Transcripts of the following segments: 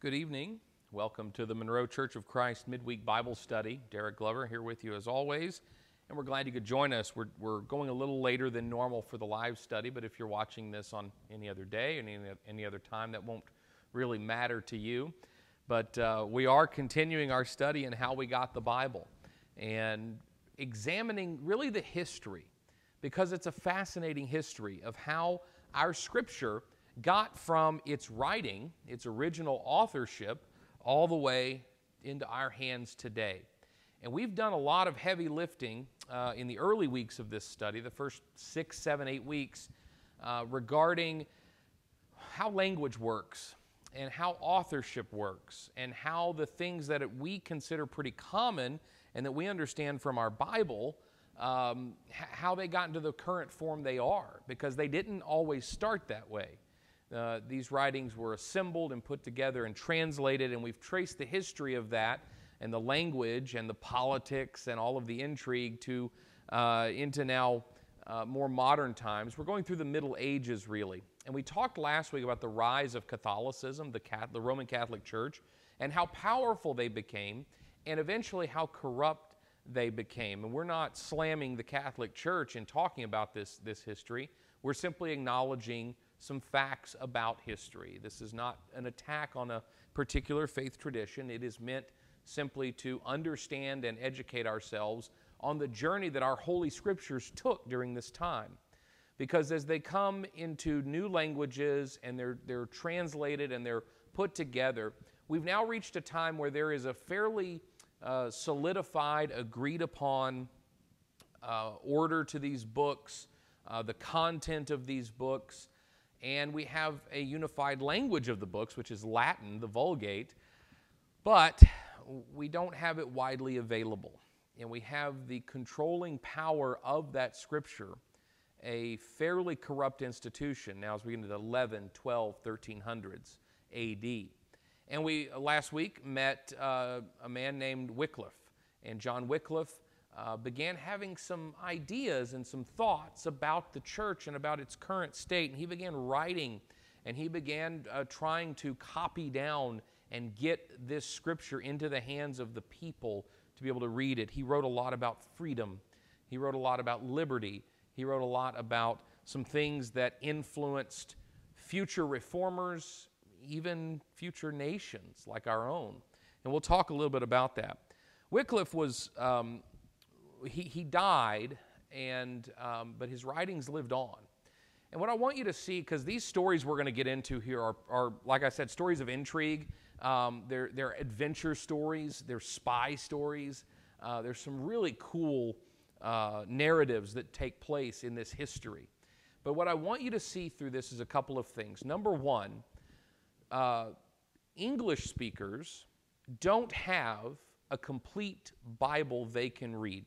Good evening. Welcome to the Monroe Church of Christ Midweek Bible Study. Derek Glover here with you as always, and we're glad you could join us. We're, we're going a little later than normal for the live study, but if you're watching this on any other day and any, any other time, that won't really matter to you. But uh, we are continuing our study in how we got the Bible and examining really the history because it's a fascinating history of how our Scripture got from its writing, its original authorship, all the way into our hands today. And we've done a lot of heavy lifting uh, in the early weeks of this study, the first six, seven, eight weeks, uh, regarding how language works and how authorship works and how the things that we consider pretty common and that we understand from our Bible um, how they got into the current form they are, because they didn't always start that way. Uh, these writings were assembled and put together and translated, and we've traced the history of that and the language and the politics and all of the intrigue to uh, into now uh, more modern times. We're going through the Middle Ages, really. And we talked last week about the rise of Catholicism, the, Catholic, the Roman Catholic Church, and how powerful they became, and eventually how corrupt they became. And we're not slamming the Catholic Church in talking about this, this history. We're simply acknowledging some facts about history. This is not an attack on a particular faith tradition. It is meant simply to understand and educate ourselves on the journey that our Holy Scriptures took during this time. Because as they come into new languages and they're, they're translated and they're put together, we've now reached a time where there is a fairly uh, solidified, agreed upon uh, order to these books, uh, the content of these books, and we have a unified language of the books, which is Latin, the Vulgate, but we don't have it widely available. And we have the controlling power of that scripture, a fairly corrupt institution now as we get into the 11, 12, 1300s AD. And we last week met uh, a man named Wycliffe. And John Wycliffe uh, began having some ideas and some thoughts about the church and about its current state. And he began writing and he began uh, trying to copy down and get this scripture into the hands of the people to be able to read it. He wrote a lot about freedom, he wrote a lot about liberty, he wrote a lot about some things that influenced future reformers even future nations like our own. And we'll talk a little bit about that. Wycliffe was, um, he, he died, and, um, but his writings lived on. And what I want you to see, because these stories we're going to get into here are, are, like I said, stories of intrigue. Um, they're, they're adventure stories, they're spy stories. Uh, there's some really cool uh, narratives that take place in this history. But what I want you to see through this is a couple of things. Number one, uh, English speakers don't have a complete Bible they can read.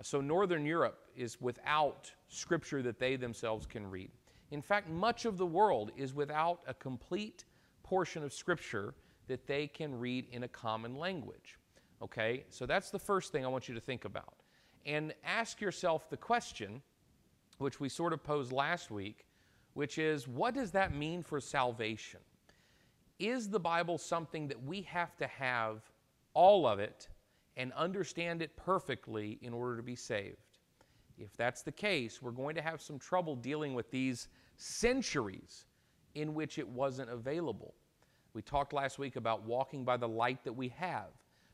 Uh, so, Northern Europe is without scripture that they themselves can read. In fact, much of the world is without a complete portion of scripture that they can read in a common language. Okay, so that's the first thing I want you to think about. And ask yourself the question, which we sort of posed last week, which is what does that mean for salvation? Is the Bible something that we have to have all of it and understand it perfectly in order to be saved? If that's the case, we're going to have some trouble dealing with these centuries in which it wasn't available. We talked last week about walking by the light that we have.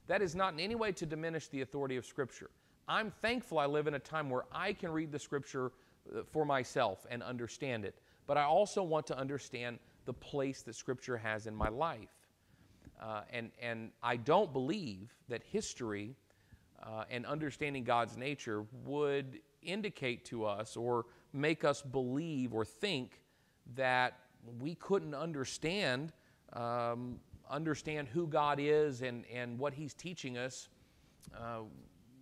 That is not in any way to diminish the authority of Scripture. I'm thankful I live in a time where I can read the Scripture uh, for myself and understand it. But I also want to understand the place that Scripture has in my life. Uh, and, and I don't believe that history uh, and understanding God's nature would indicate to us or make us believe or think that we couldn't understand um, understand who God is and, and what He's teaching us uh,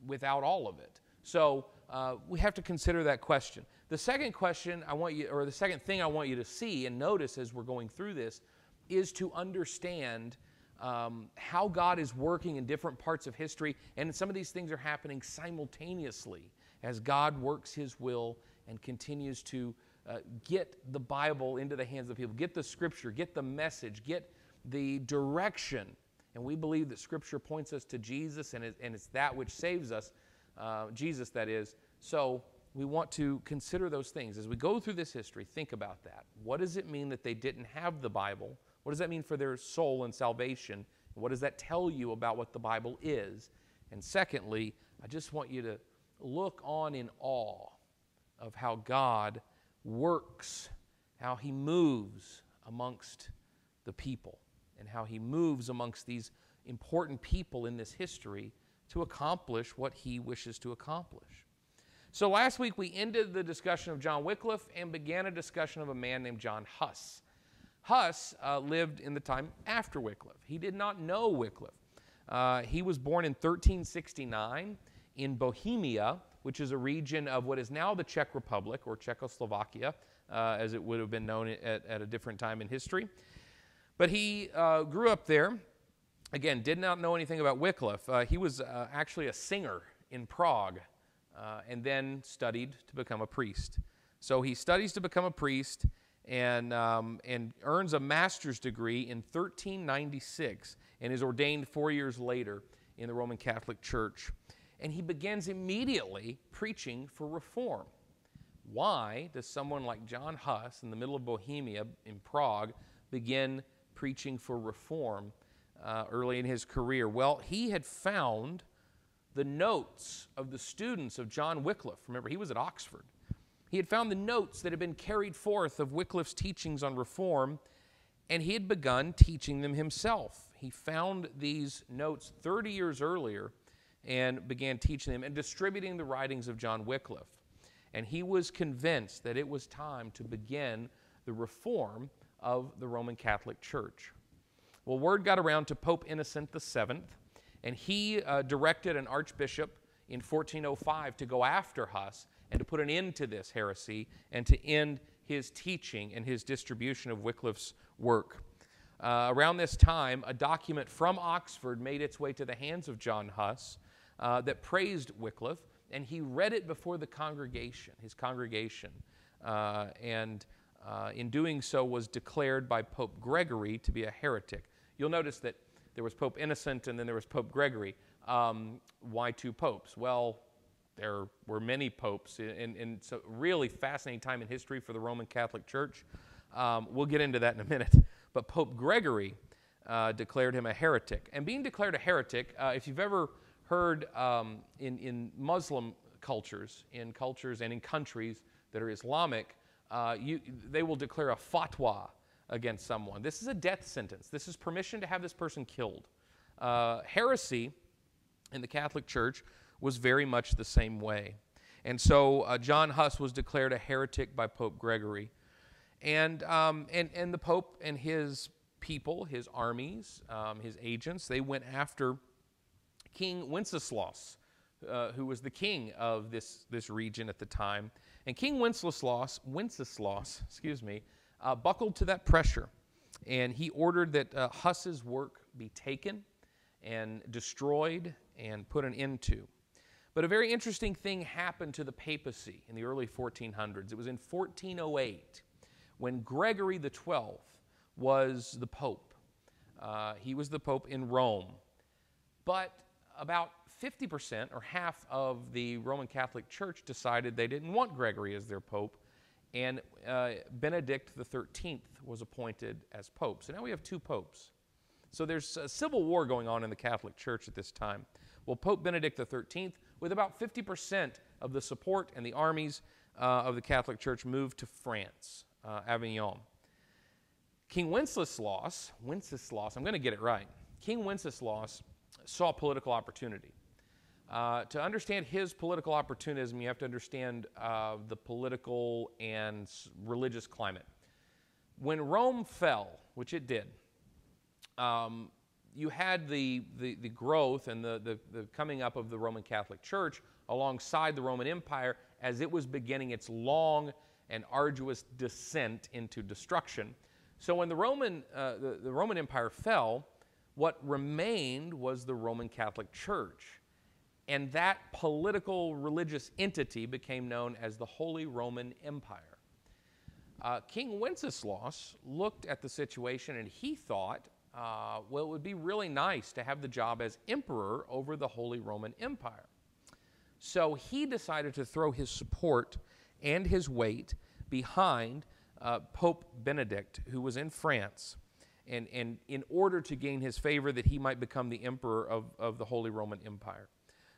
without all of it. So uh, we have to consider that question. The second question I want you, or the second thing I want you to see and notice as we're going through this, is to understand um, how God is working in different parts of history. And some of these things are happening simultaneously as God works His will and continues to uh, get the Bible into the hands of people, get the scripture, get the message, get the direction. And we believe that Scripture points us to Jesus, and, it, and it's that which saves us, uh, Jesus, that is. So we want to consider those things. As we go through this history, think about that. What does it mean that they didn't have the Bible? What does that mean for their soul and salvation? What does that tell you about what the Bible is? And secondly, I just want you to look on in awe of how God works, how He moves amongst the people, and how He moves amongst these important people in this history to accomplish what He wishes to accomplish. So last week we ended the discussion of John Wycliffe and began a discussion of a man named John Huss. Huss uh, lived in the time after Wycliffe. He did not know Wycliffe. Uh, he was born in 1369 in Bohemia, which is a region of what is now the Czech Republic or Czechoslovakia, uh, as it would have been known at, at, a different time in history. But he uh, grew up there. Again, did not know anything about Wycliffe. Uh, he was uh, actually a singer in Prague and then studied to become a priest. So he studies to become a priest and, um, and earns a master's degree in 1396 and is ordained four years later in the Roman Catholic Church. And he begins immediately preaching for reform. Why does someone like John Huss in the middle of Bohemia in Prague begin preaching for reform uh, early in his career? Well, he had found the notes of the students of John Wycliffe. Remember, he was at Oxford. He had found the notes that had been carried forth of Wycliffe's teachings on reform, and he had begun teaching them himself. He found these notes 30 years earlier and began teaching them and distributing the writings of John Wycliffe. And he was convinced that it was time to begin the reform of the Roman Catholic Church. Well, word got around to Pope Innocent VII and he uh, directed an archbishop in 1405 to go after Huss and to put an end to this heresy and to end his teaching and his distribution of Wycliffe's work. Uh, around this time, a document from Oxford made its way to the hands of John Huss uh, that praised Wycliffe, and he read it before the congregation, his congregation. Uh, and uh, in doing so, was declared by Pope Gregory to be a heretic. You'll notice that there was Pope Innocent and then there was Pope Gregory. Um, why two popes? Well, there were many popes, and, and a really fascinating time in history for the Roman Catholic Church. Um, we'll get into that in a minute. But Pope Gregory uh, declared him a heretic. And being declared a heretic, uh, if you've ever heard um, in, in Muslim cultures, in cultures and in countries that are Islamic, uh, you, they will declare a fatwa against someone. This is a death sentence. This is permission to have this person killed. Uh, heresy in the Catholic Church was very much the same way. And so uh, John Huss was declared a heretic by Pope Gregory. And, um, and, and the Pope and his people, his armies, um, his agents, they went after King Wenceslaus, uh, who was the king of this, this region at the time. And King Wenceslaus, Wenceslaus, excuse me, uh, buckled to that pressure. And he ordered that uh, Huss's work be taken and destroyed and put an end to. But a very interesting thing happened to the papacy in the early 1400s. It was in 1408 when Gregory XII was the pope. Uh, he was the pope in Rome. But about 50% or half of the Roman Catholic Church decided they didn't want Gregory as their pope and uh, Benedict XIII was appointed as pope. So now we have two popes. So there's a civil war going on in the Catholic Church at this time. Well, Pope Benedict XIII, with about 50% of the support and the armies uh, of the Catholic Church, moved to France, uh, Avignon. King Wenceslaus, Wenceslaus, I'm going to get it right. King Wenceslaus saw political opportunity. Uh, to understand his political opportunism, you have to understand uh, the political and religious climate. When Rome fell, which it did, um, you had the, the, the growth and the, the, the, coming up of the Roman Catholic Church alongside the Roman Empire as it was beginning its long and arduous descent into destruction. So when the Roman, uh, the, the Roman Empire fell, what remained was the Roman Catholic Church. And that political religious entity became known as the Holy Roman Empire. Uh, King Wenceslaus looked at the situation and he thought uh, well, it would be really nice to have the job as emperor over the Holy Roman Empire. So he decided to throw his support and his weight behind uh, Pope Benedict, who was in France, and, and in order to gain his favor, that he might become the emperor of, of the Holy Roman Empire.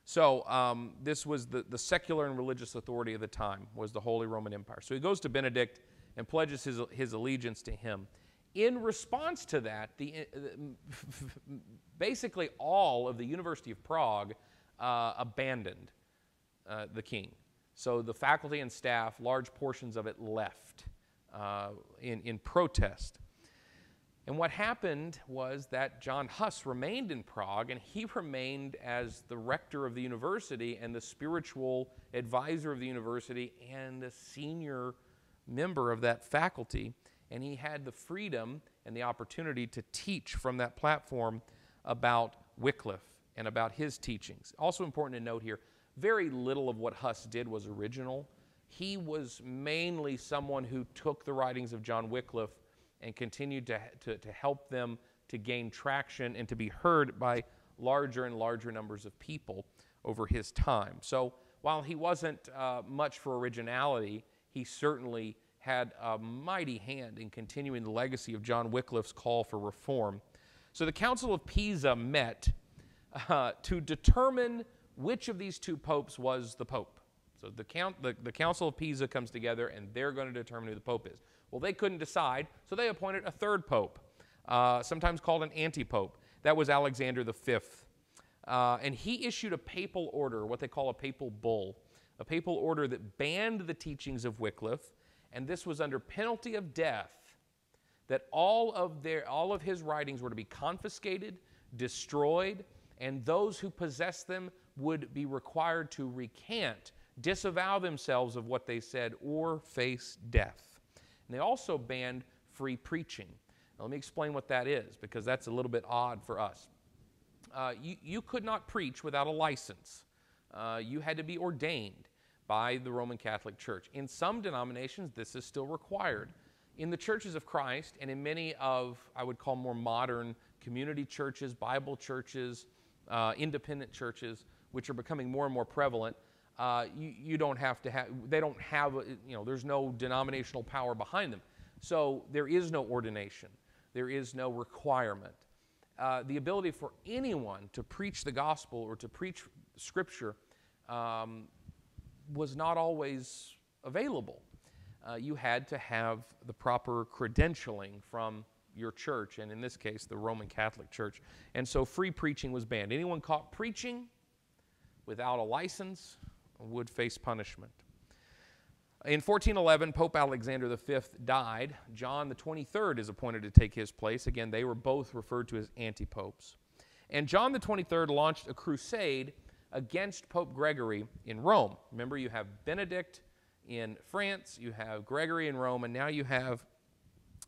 So um, this was the, the secular and religious authority of the time, was the Holy Roman Empire. So he goes to Benedict and pledges his, his allegiance to him. In response to that, the, uh, basically all of the University of Prague uh, abandoned uh, the king. So the faculty and staff, large portions of it left uh, in, in protest. And what happened was that John Huss remained in Prague and he remained as the rector of the university and the spiritual advisor of the university and the senior member of that faculty. And he had the freedom and the opportunity to teach from that platform about Wycliffe and about his teachings. Also important to note here very little of what Huss did was original. He was mainly someone who took the writings of John Wycliffe and continued to, to, to help them to gain traction and to be heard by larger and larger numbers of people over his time. So while he wasn't uh, much for originality, he certainly had a mighty hand in continuing the legacy of John Wycliffe's call for reform. So the Council of Pisa met uh, to determine which of these two popes was the pope. So the, count, the, the Council of Pisa comes together and they're going to determine who the pope is. Well, they couldn't decide, so they appointed a third pope, uh, sometimes called an anti pope. That was Alexander V. Uh, and he issued a papal order, what they call a papal bull, a papal order that banned the teachings of Wycliffe, and this was under penalty of death, that all of, their, all of his writings were to be confiscated, destroyed, and those who possessed them would be required to recant, disavow themselves of what they said, or face death. And they also banned free preaching. Now, let me explain what that is, because that's a little bit odd for us. Uh, you, you, could not preach without a license. Uh, you had to be ordained by the Roman Catholic Church. In some denominations, this is still required. In the churches of Christ and in many of, I would call more modern community churches, Bible churches, uh, independent churches, which are becoming more and more prevalent, uh, you, you, don't have to have, they don't have, a, you know, there's no denominational power behind them. So there is no ordination, there is no requirement. Uh, the ability for anyone to preach the gospel or to preach scripture um, was not always available. Uh, you had to have the proper credentialing from your church, and in this case, the Roman Catholic Church. And so free preaching was banned. Anyone caught preaching without a license would face punishment. In 1411, Pope Alexander V died. John the 23rd is appointed to take his place. Again, they were both referred to as anti popes. And John the 23rd launched a crusade against Pope Gregory in Rome. Remember, you have Benedict in France, you have Gregory in Rome, and now you have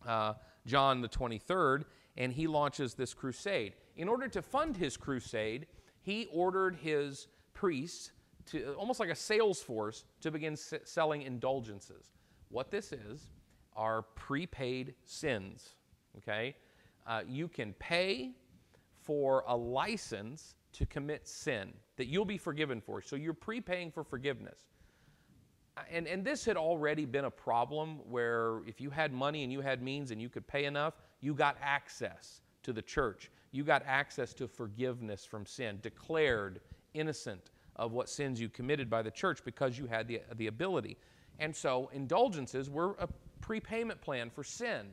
uh, John the 23rd, and he launches this crusade. In order to fund his crusade, he ordered his priests to almost like a sales force to begin s- selling indulgences. What this is are prepaid sins. Okay, uh, you can pay for a license to commit sin that you'll be forgiven for. So you're prepaying for forgiveness. And, and this had already been a problem where if you had money and you had means and you could pay enough, you got access to the church. You got access to forgiveness from sin, declared innocent of what sins you committed by the church because you had the, the ability. And so indulgences were a prepayment plan for sin.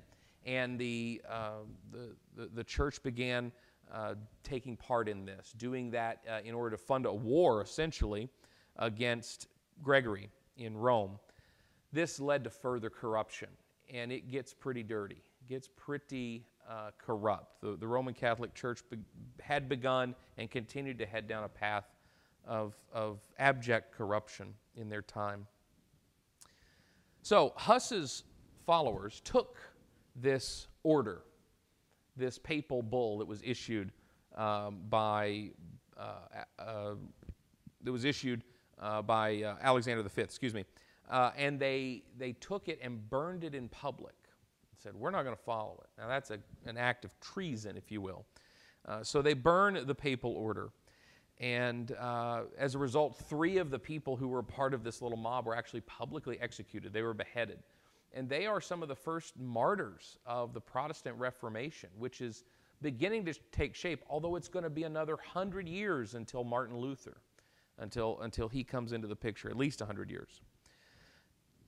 And the, uh, the, the, the, church began uh, taking part in this, doing that uh, in order to fund a war, essentially, against Gregory in Rome. This led to further corruption, and it gets pretty dirty, it gets pretty uh, corrupt. The, the, Roman Catholic Church be- had begun and continued to head down a path of, of abject corruption in their time. So Huss's followers took this order, this papal bull that was issued um, by uh, that was issued uh, by uh, Alexander V, excuse me, and they they took it and burned it in public. And said, We're not going to follow it. Now, that's a, an act of treason, if you will. So they burn the papal order. And uh, as a result, three of the people who were part of this little mob were actually publicly executed. They were beheaded. And they are some of the first martyrs of the Protestant Reformation, which is beginning to take shape, although it's going to be another hundred years until Martin Luther, until, until he comes into the picture, at least 100 years.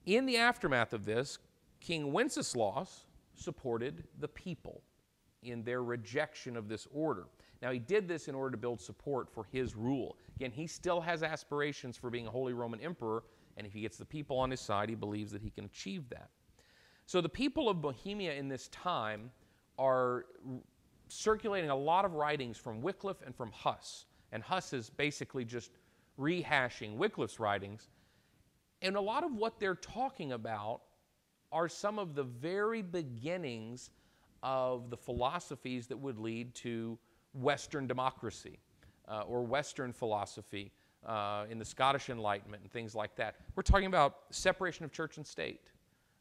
In the aftermath of this, King Wenceslaus supported the people in their rejection of this order. Now, he did this in order to build support for his rule. Again, he still has aspirations for being a Holy Roman Emperor, and if he gets the people on his side, he believes that he can achieve that. So, the people of Bohemia in this time are circulating a lot of writings from Wycliffe and from Huss. And Huss is basically just rehashing Wycliffe's writings. And a lot of what they're talking about are some of the very beginnings of the philosophies that would lead to Western democracy uh, or Western philosophy uh, in the Scottish Enlightenment and things like that. We're talking about separation of church and state,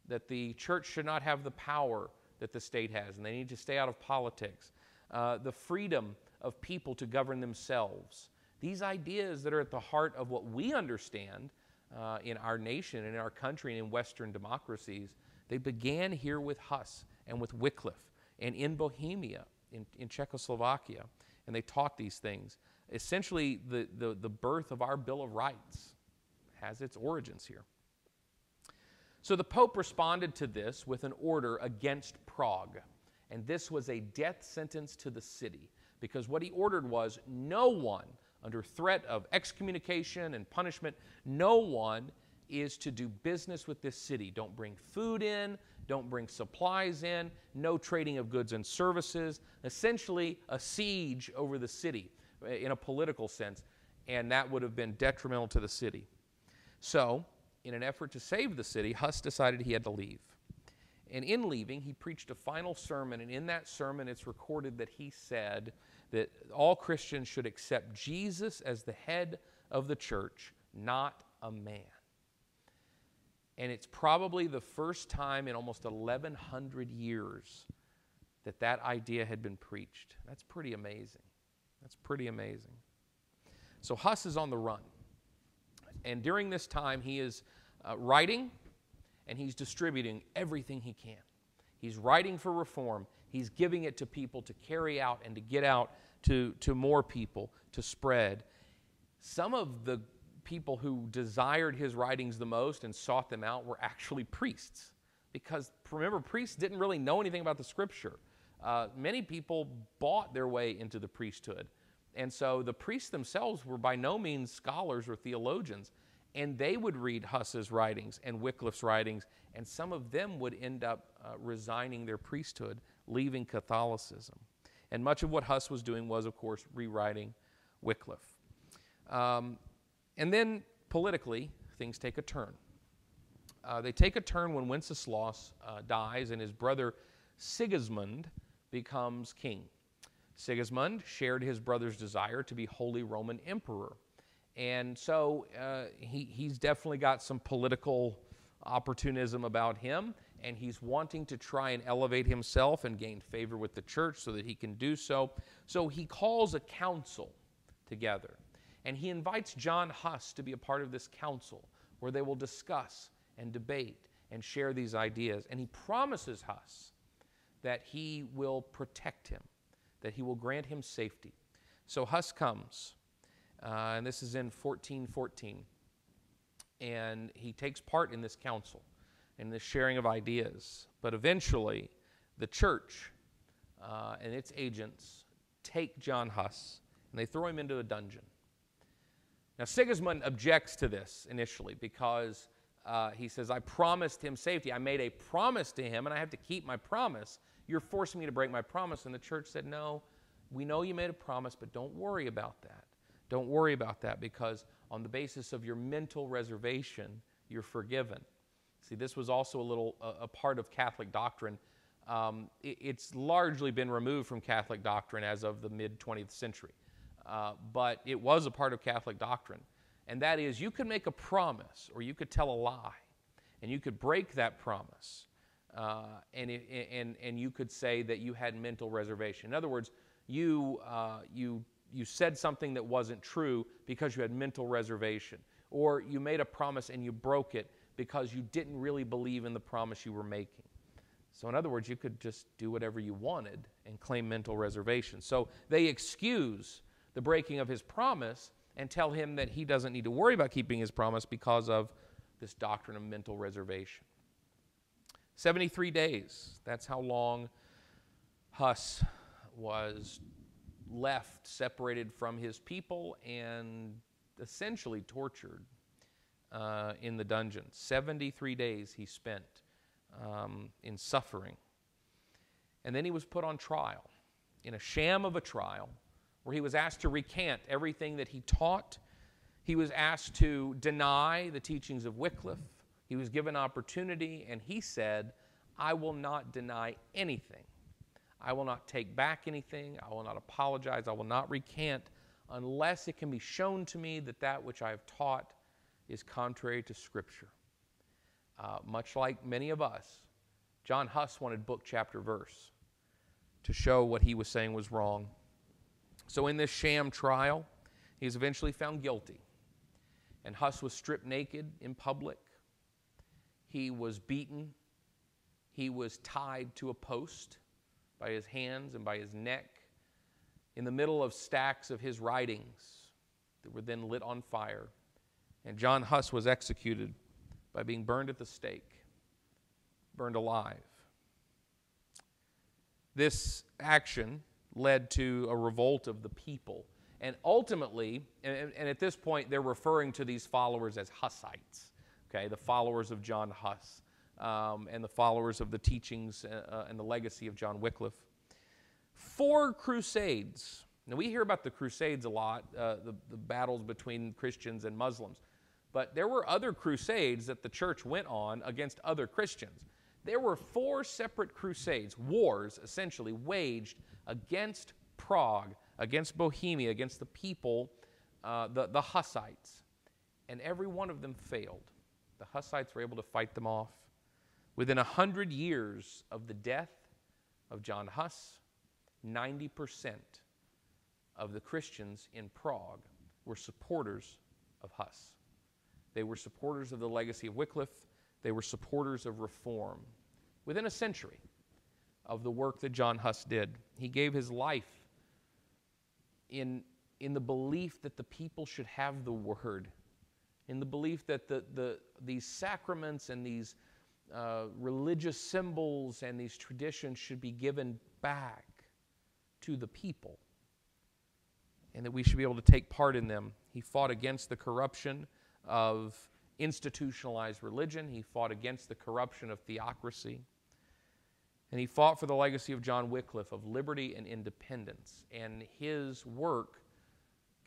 that the church should not have the power that the state has, and they need to stay out of politics. Uh, the freedom of people to govern themselves. These ideas that are at the heart of what we understand uh, in our nation and in our country and in Western democracies, they began here with Huss and with Wycliffe and in Bohemia, in, in Czechoslovakia, and they taught these things. Essentially, the, the, the birth of our Bill of Rights has its origins here. So the Pope responded to this with an order against Prague. And this was a death sentence to the city because what he ordered was no one, under threat of excommunication and punishment, no one is to do business with this city. Don't bring food in, don't bring supplies in, no trading of goods and services. Essentially, a siege over the city eh, in a political sense, and that would have been detrimental to the city. So, in an effort to save the city, Huss decided he had to leave. And in leaving, he preached a final sermon, and in that sermon, it's recorded that he said that all Christians should accept Jesus as the head of the church, not a man. And it's probably the first time in almost 1,100 years that that idea had been preached. That's pretty amazing. That's pretty amazing. So Huss is on the run. And during this time, he is uh, writing and he's distributing everything he can. He's writing for reform. He's giving it to people to carry out and to get out to, to more people, to spread. Some of the people who desired his writings the most and sought them out were actually priests. Because remember, priests didn't really know anything about the scripture. Uh, many people bought their way into the priesthood. And so the priests themselves were by no means scholars or theologians. And they would read Huss's writings and Wycliffe's writings, and some of them would end up uh, resigning their priesthood, leaving Catholicism. And much of what Huss was doing was, of course, rewriting Wycliffe. Um, and then politically, things take a turn. Uh, they take a turn when Wenceslaus uh, dies and his brother Sigismund becomes king. Sigismund shared his brother's desire to be Holy Roman Emperor. And so uh, he, he's definitely got some political opportunism about him, and he's wanting to try and elevate himself and gain favor with the church so that he can do so. So he calls a council together. And he invites John Huss to be a part of this council where they will discuss and debate and share these ideas. And he promises Huss that he will protect him, that he will grant him safety. So Huss comes, uh, and this is in 1414. And he takes part in this council, in this sharing of ideas. But eventually, the church uh, and its agents take John Huss and they throw him into a dungeon. Now, Sigismund objects to this initially because uh, he says, I promised him safety. I made a promise to him, and I have to keep my promise. You're forcing me to break my promise. And the church said, No, we know you made a promise, but don't worry about that. Don't worry about that because on the basis of your mental reservation, you're forgiven. See, this was also a little a, part of Catholic doctrine. Um, it, it's largely been removed from Catholic doctrine as of the mid 20th century. Uh, but it was a part of Catholic doctrine. And that is, you could make a promise or you could tell a lie, and you could break that promise. Uh, and, it, and, and you could say that you had mental reservation. In other words, you, uh, you, you said something that wasn't true because you had mental reservation, or you made a promise and you broke it because you didn't really believe in the promise you were making. So, in other words, you could just do whatever you wanted and claim mental reservation. So, they excuse the breaking of his promise and tell him that he doesn't need to worry about keeping his promise because of this doctrine of mental reservation. 73 days, that's how long Huss was left separated from his people and essentially tortured uh, in the dungeon. 73 days he spent um, in suffering. And then he was put on trial in a sham of a trial where he was asked to recant everything that he taught. He was asked to deny the teachings of Wycliffe. He was given opportunity, and he said, I will not deny anything. I will not take back anything. I will not apologize. I will not recant unless it can be shown to me that that which I have taught is contrary to Scripture. Uh, much like many of us, John Huss wanted book, chapter, verse to show what he was saying was wrong. So, in this sham trial, he was eventually found guilty. And Huss was stripped naked in public. He was beaten. He was tied to a post by his hands and by his neck in the middle of stacks of his writings that were then lit on fire. And John Huss was executed by being burned at the stake, burned alive. This action led to a revolt of the people. And ultimately, and, and, at this point, they're referring to these followers as Hussites, okay, the followers of John Huss um, and the followers of the teachings uh, uh, and the legacy of John Wycliffe. Four crusades. Now, we hear about the crusades a lot, uh, the, the battles between Christians and Muslims. But there were other crusades that the church went on against other Christians. There were four separate crusades, wars essentially, waged against Prague, against Bohemia, against the people, uh, the, the Hussites. And every one of them failed. The Hussites were able to fight them off. Within a hundred years of the death of John Huss, 90% of the Christians in Prague were supporters of Huss. They were supporters of the legacy of Wycliffe. They were supporters of reform. Within a century of the work that John Huss did, he gave his life in, in the belief that the people should have the word, in the belief that the, the, these sacraments and these uh, religious symbols and these traditions should be given back to the people and that we should be able to take part in them. He fought against the corruption of institutionalized religion. He fought against the corruption of theocracy. And he fought for the legacy of John Wycliffe of liberty and independence. And his work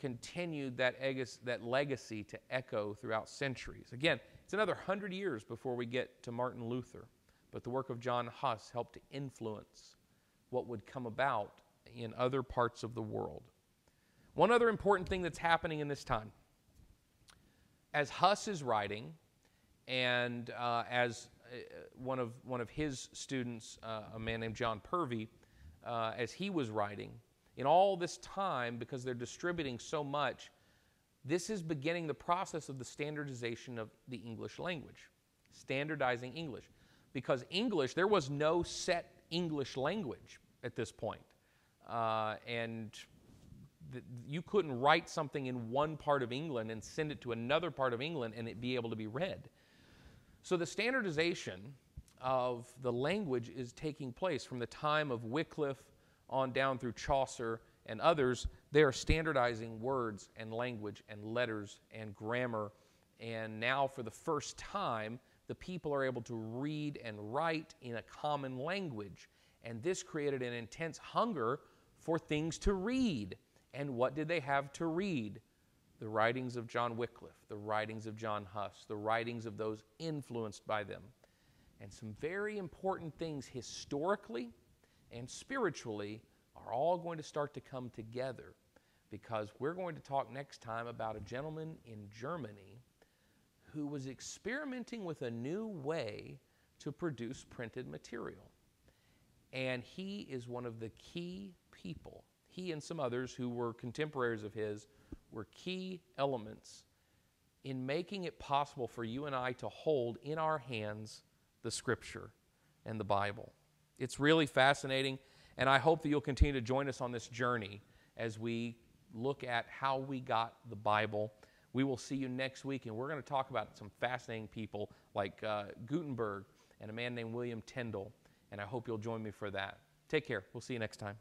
continued that, that legacy to echo throughout centuries. Again, it's another hundred years before we get to Martin Luther, but the work of John Huss helped to influence what would come about in other parts of the world. One other important thing that's happening in this time as Huss is writing, and uh, as uh, one of one of his students, uh, a man named John Purvey, uh, as he was writing, in all this time, because they're distributing so much, this is beginning the process of the standardization of the English language, standardizing English, because English there was no set English language at this point. Uh, and you couldn't write something in one part of England and send it to another part of England and it be able to be read. So the standardization of the language is taking place from the time of Wycliffe on down through Chaucer and others. They are standardizing words and language and letters and grammar. And now, for the first time, the people are able to read and write in a common language. And this created an intense hunger for things to read. And what did they have to read? The writings of John Wycliffe, the writings of John Huss, the writings of those influenced by them. And some very important things historically and spiritually are all going to start to come together because we're going to talk next time about a gentleman in Germany who was experimenting with a new way to produce printed material. And he is one of the key people. He and some others who were contemporaries of his were key elements in making it possible for you and I to hold in our hands the Scripture and the Bible. It's really fascinating, and I hope that you'll continue to join us on this journey as we look at how we got the Bible. We will see you next week, and we're going to talk about some fascinating people like uh, Gutenberg and a man named William Tyndale, and I hope you'll join me for that. Take care. We'll see you next time.